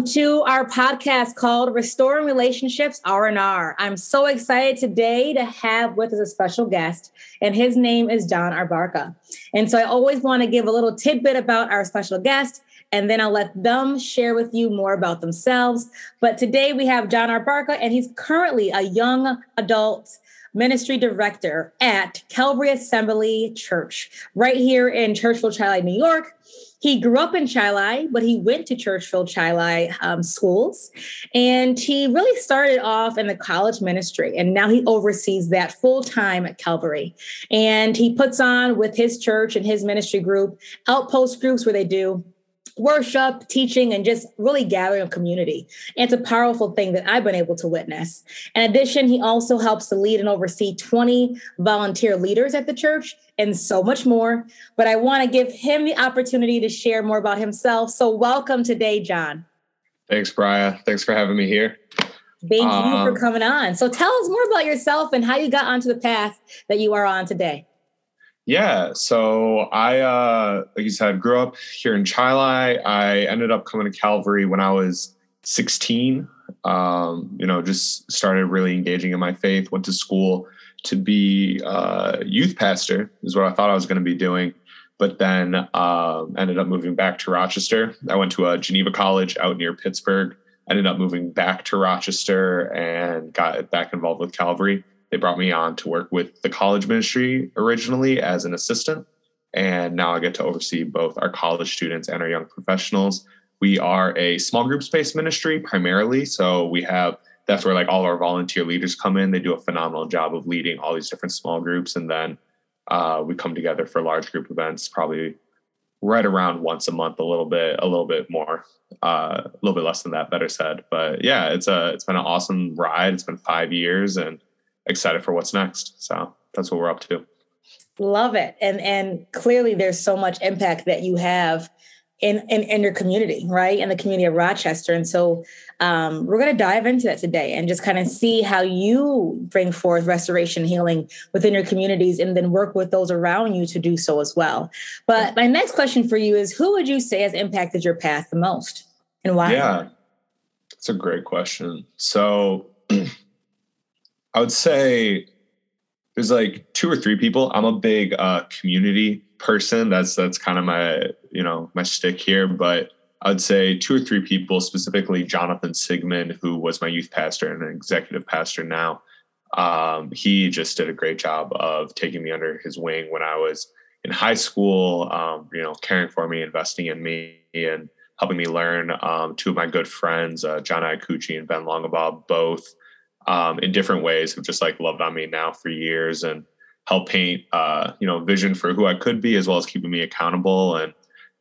welcome to our podcast called Restoring Relationships R&R. I'm so excited today to have with us a special guest, and his name is John Abarca. And so I always want to give a little tidbit about our special guest, and then I'll let them share with you more about themselves. But today we have John Abarca, and he's currently a young adult ministry director at Calvary Assembly Church, right here in Churchville, Chili New York. He grew up in Chili but he went to Churchville Chili um, schools. And he really started off in the college ministry. And now he oversees that full time at Calvary. And he puts on with his church and his ministry group outpost groups where they do worship, teaching, and just really gathering a community. And it's a powerful thing that I've been able to witness. In addition, he also helps to lead and oversee 20 volunteer leaders at the church and so much more. But I want to give him the opportunity to share more about himself. So, welcome today, John. Thanks, Brian. Thanks for having me here. Thank um, you for um, coming on. So, tell us more about yourself and how you got onto the path that you are on today. Yeah, so I, uh, like you said, grew up here in Chili I ended up coming to Calvary when I was 16. Um, you know, just started really engaging in my faith. Went to school to be a youth pastor is what I thought I was going to be doing. But then uh, ended up moving back to Rochester. I went to a Geneva College out near Pittsburgh. Ended up moving back to Rochester and got back involved with Calvary. They brought me on to work with the college ministry originally as an assistant. And now I get to oversee both our college students and our young professionals. We are a small group space ministry primarily. So we have that's where like all our volunteer leaders come in. They do a phenomenal job of leading all these different small groups, and then uh, we come together for large group events, probably right around once a month, a little bit, a little bit more, uh, a little bit less than that, better said. But yeah, it's a it's been an awesome ride. It's been five years, and excited for what's next. So that's what we're up to. Love it, and and clearly there's so much impact that you have in, in, in your community, right? In the community of Rochester. And so um, we're going to dive into that today and just kind of see how you bring forth restoration healing within your communities and then work with those around you to do so as well. But my next question for you is who would you say has impacted your path the most and why? Yeah, that's a great question. So I would say there's like two or three people. I'm a big uh, community person. That's that's kind of my you know my stick here. But I'd say two or three people, specifically Jonathan Sigmund, who was my youth pastor and an executive pastor now. Um, he just did a great job of taking me under his wing when I was in high school. Um, you know, caring for me, investing in me, and helping me learn. Um, two of my good friends, uh, John Iacucci and Ben Longabaugh, both um, in different ways have just like loved on me now for years and help paint uh, you know vision for who I could be as well as keeping me accountable and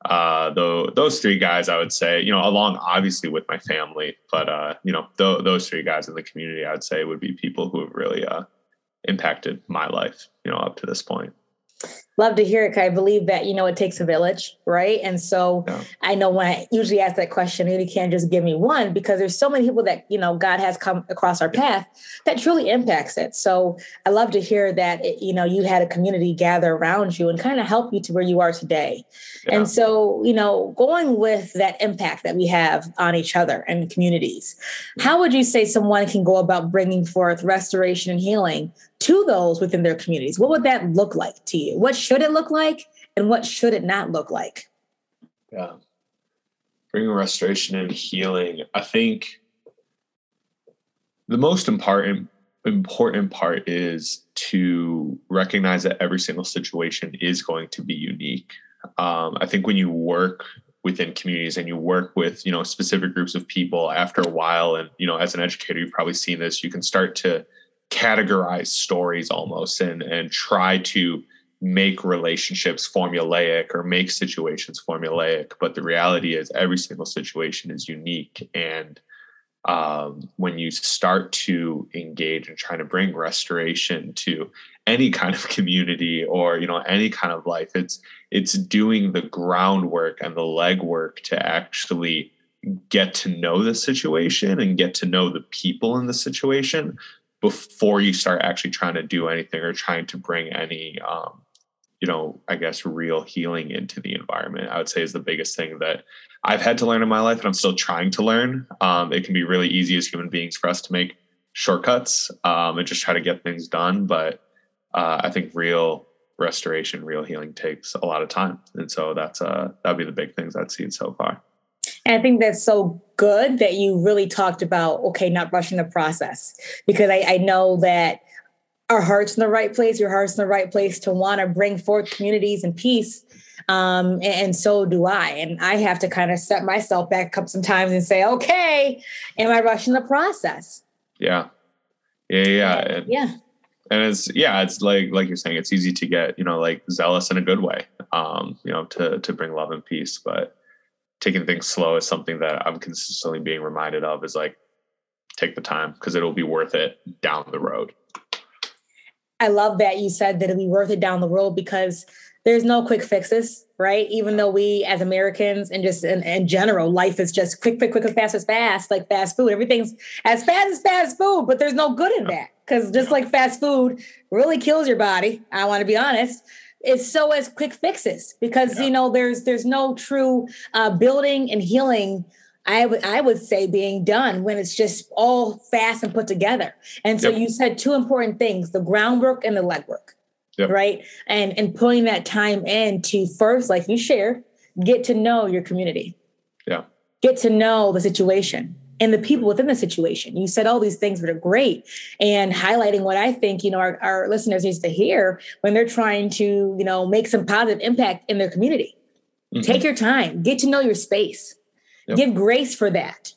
uh, though those three guys I would say you know along obviously with my family but uh, you know th- those three guys in the community I would say would be people who have really uh, impacted my life you know up to this point. Love to hear it. I believe that, you know, it takes a village, right? And so yeah. I know when I usually ask that question, you can't just give me one because there's so many people that, you know, God has come across our path that truly impacts it. So I love to hear that, it, you know, you had a community gather around you and kind of help you to where you are today. Yeah. And so, you know, going with that impact that we have on each other and communities, how would you say someone can go about bringing forth restoration and healing to those within their communities? What would that look like to you? What should it look like and what should it not look like? Yeah. Bringing restoration and healing. I think the most important important part is to recognize that every single situation is going to be unique. Um, I think when you work within communities and you work with you know specific groups of people after a while and you know as an educator you've probably seen this you can start to categorize stories almost and and try to make relationships formulaic or make situations formulaic. But the reality is every single situation is unique. And um, when you start to engage and trying to bring restoration to any kind of community or you know any kind of life it's it's doing the groundwork and the legwork to actually get to know the situation and get to know the people in the situation before you start actually trying to do anything or trying to bring any um, you know, I guess real healing into the environment, I would say is the biggest thing that I've had to learn in my life and I'm still trying to learn. Um, it can be really easy as human beings for us to make shortcuts um, and just try to get things done. But uh, I think real restoration, real healing takes a lot of time. And so that's uh that'd be the big things I've seen so far. And I think that's so good that you really talked about, okay, not rushing the process. Because I, I know that our heart's in the right place, your heart's in the right place to want to bring forth communities and peace. Um, and, and, so do I. And I have to kind of set myself back up sometimes and say, okay, am I rushing the process? Yeah. Yeah. Yeah. And, yeah. And it's yeah, it's like like you're saying, it's easy to get, you know, like zealous in a good way. Um, you know, to to bring love and peace. But taking things slow is something that I'm consistently being reminded of is like take the time because it'll be worth it down the road. I love that you said that it'll be worth it down the road because there's no quick fixes, right? Even though we as Americans and just in, in general, life is just quick, quick, quick, as fast as fast, like fast food. Everything's as fast as fast food, but there's no good in that because just like fast food really kills your body. I want to be honest is so as quick fixes because yeah. you know there's there's no true uh, building and healing I would I would say being done when it's just all fast and put together. And so yep. you said two important things: the groundwork and the legwork, yep. right? And and putting that time in to first, like you share, get to know your community. Yeah. Get to know the situation and the people within the situation. You said all these things that are great and highlighting what I think, you know, our, our listeners needs to hear when they're trying to, you know, make some positive impact in their community. Mm-hmm. Take your time, get to know your space. Yep. Give grace for that.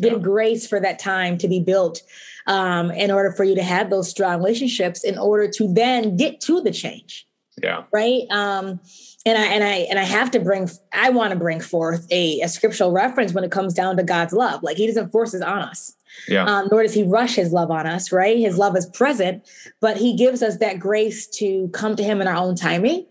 Give grace for that time to be built um, in order for you to have those strong relationships in order to then get to the change. Yeah. Right. Um, and I and I and I have to bring I want to bring forth a, a scriptural reference when it comes down to God's love. Like he doesn't force it on us. Yeah. Um, nor does he rush his love on us, right? His love is present, but he gives us that grace to come to him in our own timing.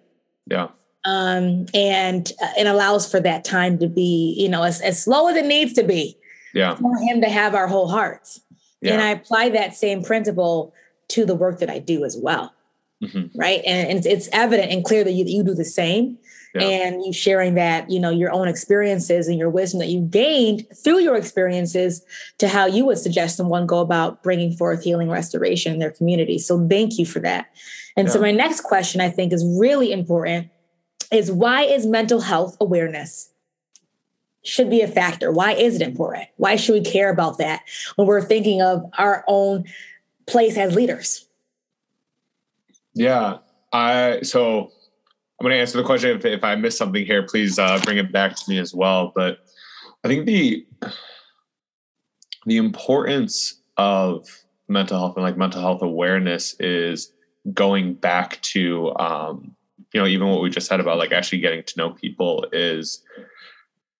Yeah. Um, and uh, and allows for that time to be, you know, as, as slow as it needs to be. Yeah. For him to have our whole hearts. Yeah. And I apply that same principle to the work that I do as well mm-hmm. right? And, and, it's evident and clear that you, you do the same. Yeah. And you sharing that, you know, your own experiences and your wisdom that you gained through your experiences to how you would suggest someone go about bringing forth healing restoration in their community. So thank you for that. And yeah. so my next question I think is really important is why is mental health awareness should be a factor? Why is it important? Why should we care about that when we're thinking of our own place as leaders? Yeah. I so I'm going to answer the question. If, if I miss something here, please uh, bring it back to me as well. But I think the the importance of mental health and like mental health awareness is going back to um, you know even what we just said about like actually getting to know people is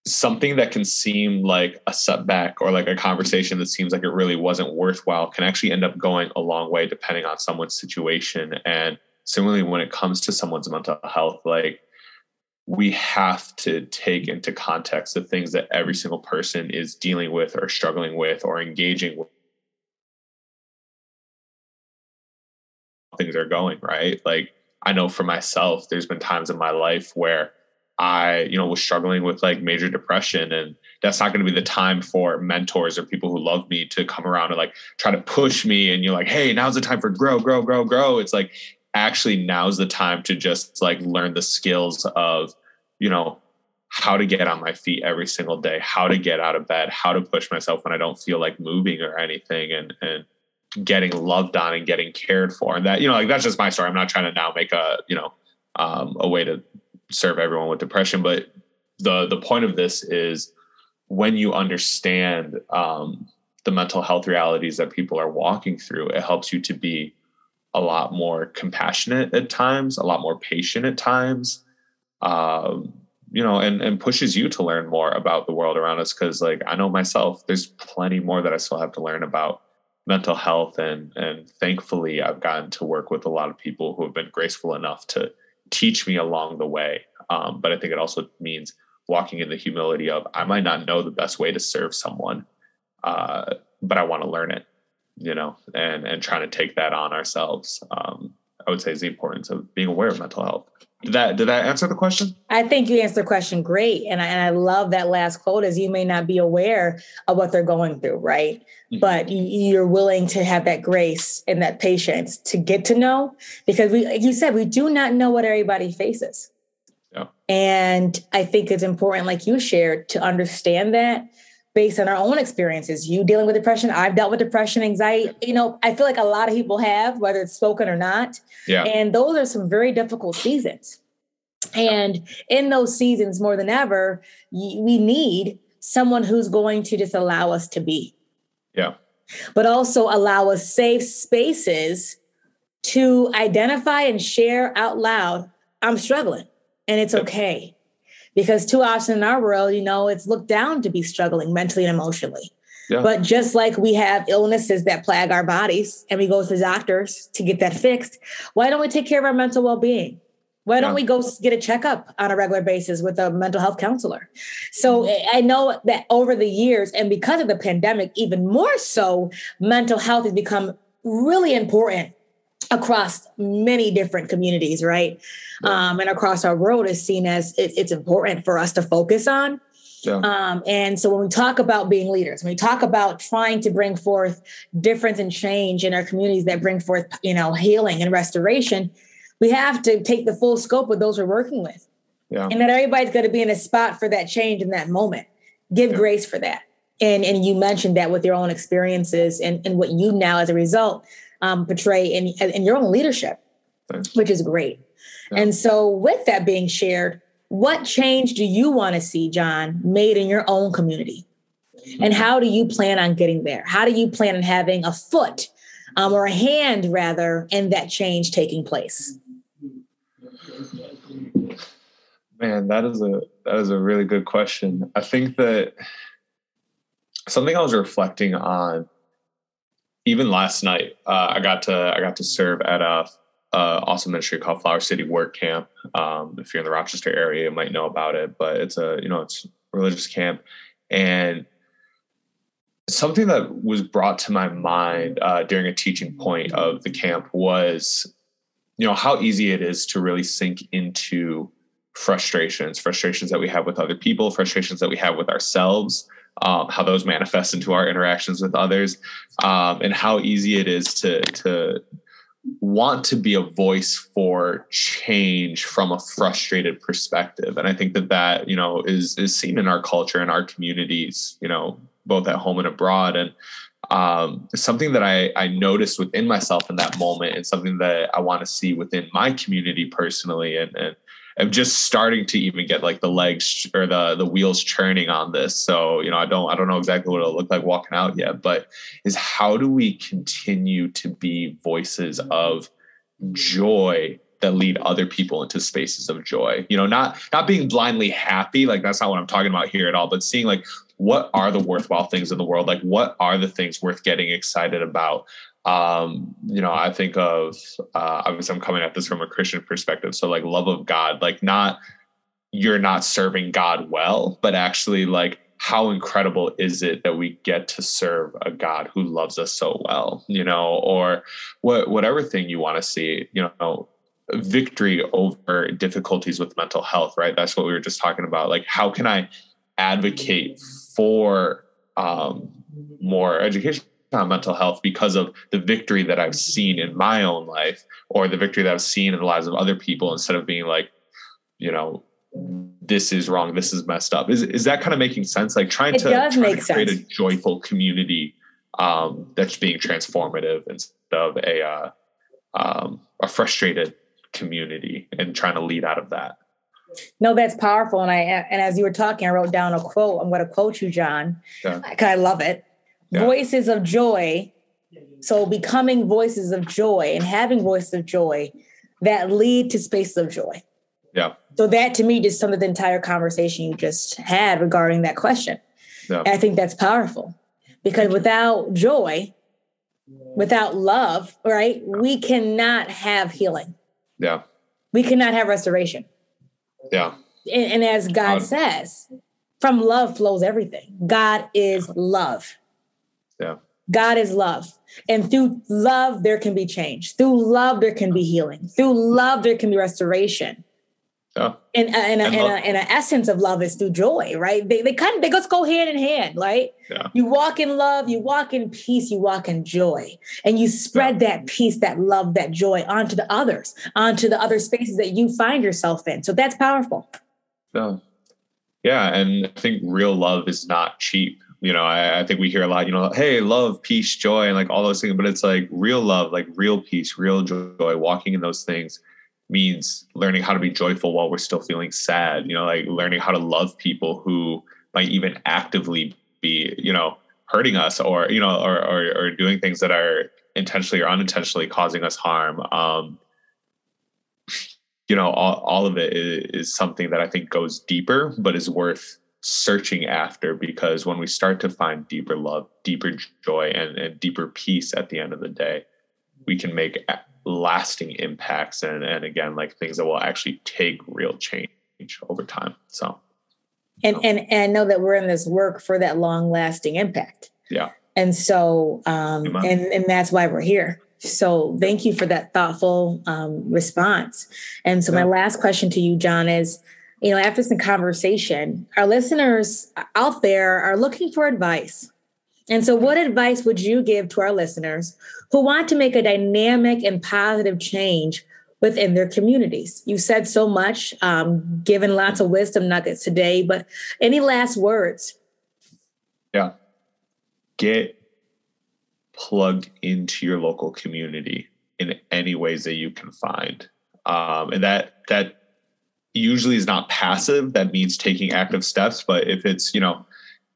something that can seem like a setback or like a conversation that seems like it really wasn't worthwhile can actually end up going a long way depending on someone's situation. And similarly when it comes to someone's mental health like we have to take into context the things that every single person is dealing with or struggling with or engaging with. Things are going right? Like i know for myself there's been times in my life where I, you know, was struggling with like major depression and that's not going to be the time for mentors or people who love me to come around and like try to push me and you're like, "Hey, now's the time for grow, grow, grow, grow." It's like actually now's the time to just like learn the skills of, you know, how to get on my feet every single day, how to get out of bed, how to push myself when I don't feel like moving or anything and and getting loved on and getting cared for. And that, you know, like that's just my story. I'm not trying to now make a, you know, um, a way to serve everyone with depression. But the the point of this is when you understand um, the mental health realities that people are walking through, it helps you to be a lot more compassionate at times, a lot more patient at times, um, you know, and and pushes you to learn more about the world around us. Because like I know myself, there's plenty more that I still have to learn about mental health, and and thankfully I've gotten to work with a lot of people who have been graceful enough to teach me along the way. Um, but I think it also means walking in the humility of I might not know the best way to serve someone, uh, but I want to learn it, you know, and and trying to take that on ourselves. Um, I would say is the importance of being aware of mental health. Did that did that answer the question? I think you answered the question great, and I, and I love that last quote. Is you may not be aware of what they're going through, right? Mm-hmm. But you're willing to have that grace and that patience to get to know, because we, like you said, we do not know what everybody faces. Yeah. And I think it's important, like you shared, to understand that based on our own experiences. You dealing with depression, I've dealt with depression, anxiety. You know, I feel like a lot of people have, whether it's spoken or not. Yeah. And those are some very difficult seasons. And in those seasons, more than ever, we need someone who's going to just allow us to be. Yeah. But also allow us safe spaces to identify and share out loud I'm struggling and it's okay because too often in our world, you know, it's looked down to be struggling mentally and emotionally. Yeah. But just like we have illnesses that plague our bodies and we go to doctors to get that fixed, why don't we take care of our mental well being? Why don't yeah. we go get a checkup on a regular basis with a mental health counselor? So I know that over the years, and because of the pandemic, even more so, mental health has become really important across many different communities, right? Yeah. Um, and across our world is seen as it, it's important for us to focus on. Yeah. Um, and so when we talk about being leaders, when we talk about trying to bring forth difference and change in our communities that bring forth, you know, healing and restoration, we have to take the full scope of those we're working with. Yeah. And that everybody's going to be in a spot for that change in that moment. Give yeah. grace for that. And and you mentioned that with your own experiences and, and what you now as a result um, portray in, in your own leadership, Thanks. which is great. Yeah. And so, with that being shared, what change do you want to see, John, made in your own community? And how do you plan on getting there? How do you plan on having a foot um, or a hand, rather, in that change taking place? Man, that is a that is a really good question. I think that something I was reflecting on even last night, uh, I got to I got to serve at a, a awesome ministry called Flower City Work Camp. Um, if you're in the Rochester area, you might know about it, but it's a you know it's religious camp, and something that was brought to my mind uh, during a teaching point of the camp was, you know, how easy it is to really sink into frustrations, frustrations that we have with other people, frustrations that we have with ourselves um, how those manifest into our interactions with others, um, and how easy it is to to want to be a voice for change from a frustrated perspective. And I think that that you know is is seen in our culture and our communities, you know, both at home and abroad. And um, something that I, I noticed within myself in that moment and something that I want to see within my community personally and, and am just starting to even get like the legs or the the wheels churning on this. So you know, I don't I don't know exactly what it'll look like walking out yet, but is how do we continue to be voices of joy that lead other people into spaces of joy? You know not not being blindly happy like that's not what i'm talking about here at all but seeing like what are the worthwhile things in the world? Like what are the things worth getting excited about um you know i think of uh obviously i'm coming at this from a christian perspective. So like love of god like not you're not serving god well but actually like how incredible is it that we get to serve a god who loves us so well you know or what whatever thing you want to see you know victory over difficulties with mental health right? That's what we were just talking about. Like how can i advocate for um more education on mental health because of the victory that I've seen in my own life or the victory that I've seen in the lives of other people instead of being like, you know, this is wrong, this is messed up. Is is that kind of making sense? Like trying it to, trying to create sense. a joyful community um, that's being transformative instead of a uh, um, a frustrated community and trying to lead out of that. No, that's powerful. And I and as you were talking, I wrote down a quote. I'm going to quote you, John, because yeah. I love it yeah. voices of joy. So becoming voices of joy and having voices of joy that lead to spaces of joy. Yeah. So that to me just some of the entire conversation you just had regarding that question. Yeah. I think that's powerful because without joy, without love, right, we cannot have healing. Yeah. We cannot have restoration. Yeah. And, and as God um, says, from love flows everything. God is love. Yeah. God is love. And through love, there can be change. Through love, there can be healing. Through love, there can be restoration. Yeah. And uh, uh, and, and, uh, and, an essence of love is through joy, right? They they kind of they just go hand in hand, right? Yeah. You walk in love, you walk in peace, you walk in joy, and you spread yeah. that peace, that love, that joy onto the others, onto the other spaces that you find yourself in. So that's powerful. Yeah, yeah, and I think real love is not cheap. You know, I, I think we hear a lot. You know, hey, love, peace, joy, and like all those things, but it's like real love, like real peace, real joy. Walking in those things means learning how to be joyful while we're still feeling sad you know like learning how to love people who might even actively be you know hurting us or you know or or, or doing things that are intentionally or unintentionally causing us harm um you know all, all of it is, is something that i think goes deeper but is worth searching after because when we start to find deeper love deeper joy and, and deeper peace at the end of the day we can make lasting impacts and and again like things that will actually take real change over time so. And and and i know that we're in this work for that long lasting impact. Yeah. And so um and and that's why we're here. So thank you for that thoughtful um response. And so yeah. my last question to you john is you know after some conversation our listeners out there are looking for advice and so, what advice would you give to our listeners who want to make a dynamic and positive change within their communities? You said so much, um, given lots of wisdom nuggets today, but any last words? Yeah. Get plugged into your local community in any ways that you can find. Um, and that, that, usually is not passive that means taking active steps but if it's you know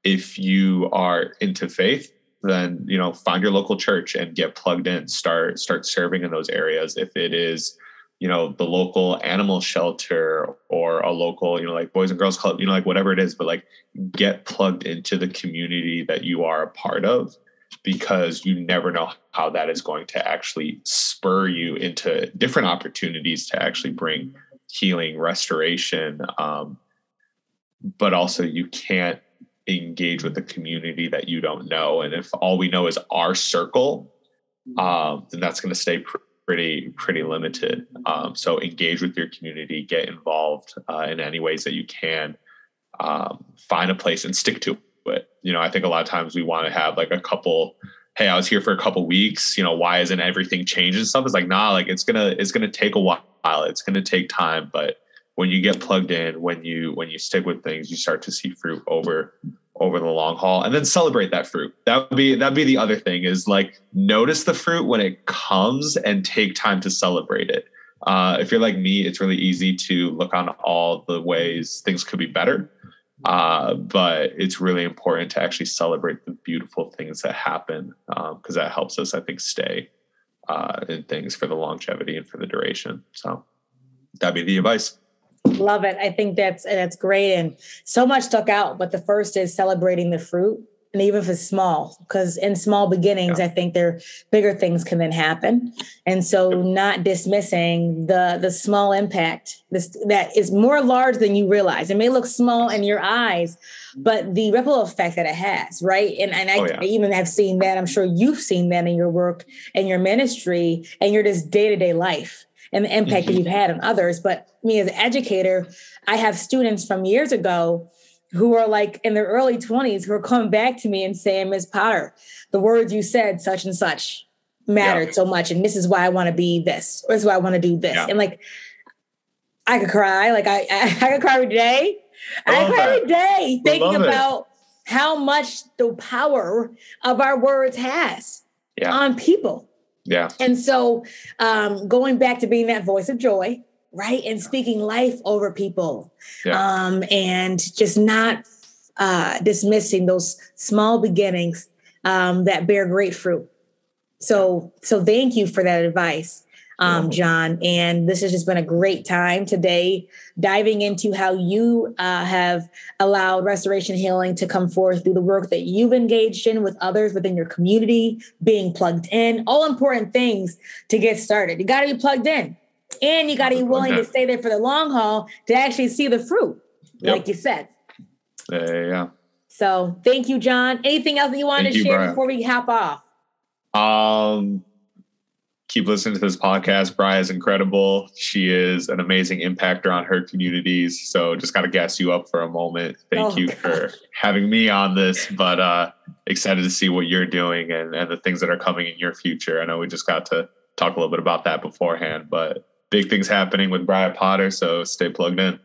if you are into faith then you know find your local church and get plugged in. Start start serving in those areas. If it is you know the local animal shelter or a local you know like boys and girls club you know like whatever it is but like get plugged into the community that you are a part of because you never know how that is going to actually spur you into different opportunities to actually bring healing restoration um, but also you can't engage with the community that you don't know. And if all we know is our circle, um, then that's going to stay pr- pretty pretty limited. Um, so engage with your community, get involved uh, in any ways that you can. Um, find a place and stick to it. You know, I think a lot of times we want to have like a couple. Hey, I was here for a couple weeks. You know, why isn't everything changed and stuff? It's like, nah, like it's gonna it's gonna take a while. It's gonna take time, but when you get plugged in, when you when you stick with things, you start to see fruit over over the long haul and then celebrate that fruit. That would be that'd be the other thing is like notice the fruit when it comes and take time to celebrate it. Uh, if you're like me, it's really easy to look on all the ways things could be better. Uh, but it's really important to actually celebrate the beautiful things that happen because um, that helps us, I think, stay uh, in things for the longevity and for the duration. So that'd be the advice. Love it. I think that's that's great, and so much stuck out. But the first is celebrating the fruit, and even if it's small, because in small beginnings, yeah. I think there bigger things can then happen. And so, not dismissing the the small impact this that is more large than you realize. It may look small in your eyes, but the ripple effect that it has, right? And and I, oh, yeah. I even have seen that. I'm sure you've seen that in your work and your ministry and your just day to day life and the impact mm-hmm. that you've had on others. But me as an educator, I have students from years ago who are like in their early 20s who are coming back to me and saying, Ms. Potter, the words you said, such and such, mattered yeah. so much. And this is why I want to be this, or this is why I want to do this. Yeah. And like, I could cry. Like I, I, I could cry every day. I, I cry that. every day thinking about it. how much the power of our words has yeah. on people. Yeah. And so um, going back to being that voice of joy, right? And speaking life over people yeah. um, and just not uh, dismissing those small beginnings um, that bear great fruit. So, so thank you for that advice um, John. And this has just been a great time today, diving into how you uh, have allowed restoration healing to come forth through the work that you've engaged in with others within your community, being plugged in, all important things to get started. You got to be plugged in and you got to be willing to stay there for the long haul to actually see the fruit, yep. like you said. Yeah. So thank you, John. Anything else that you want to share Brian. before we hop off? Um, keep listening to this podcast. Bri is incredible. She is an amazing impactor on her communities. So just got to gas you up for a moment. Thank oh, you gosh. for having me on this, but uh, excited to see what you're doing and, and the things that are coming in your future. I know we just got to talk a little bit about that beforehand, but big things happening with Bri Potter. So stay plugged in.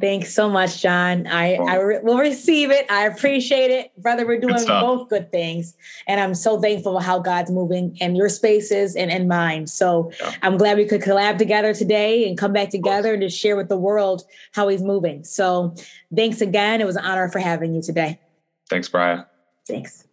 Thanks so much, John. I, I re- will receive it. I appreciate it. Brother, we're doing both good things. And I'm so thankful for how God's moving in your spaces and in mine. So yeah. I'm glad we could collab together today and come back together and just share with the world how he's moving. So thanks again. It was an honor for having you today. Thanks, Brian. Thanks.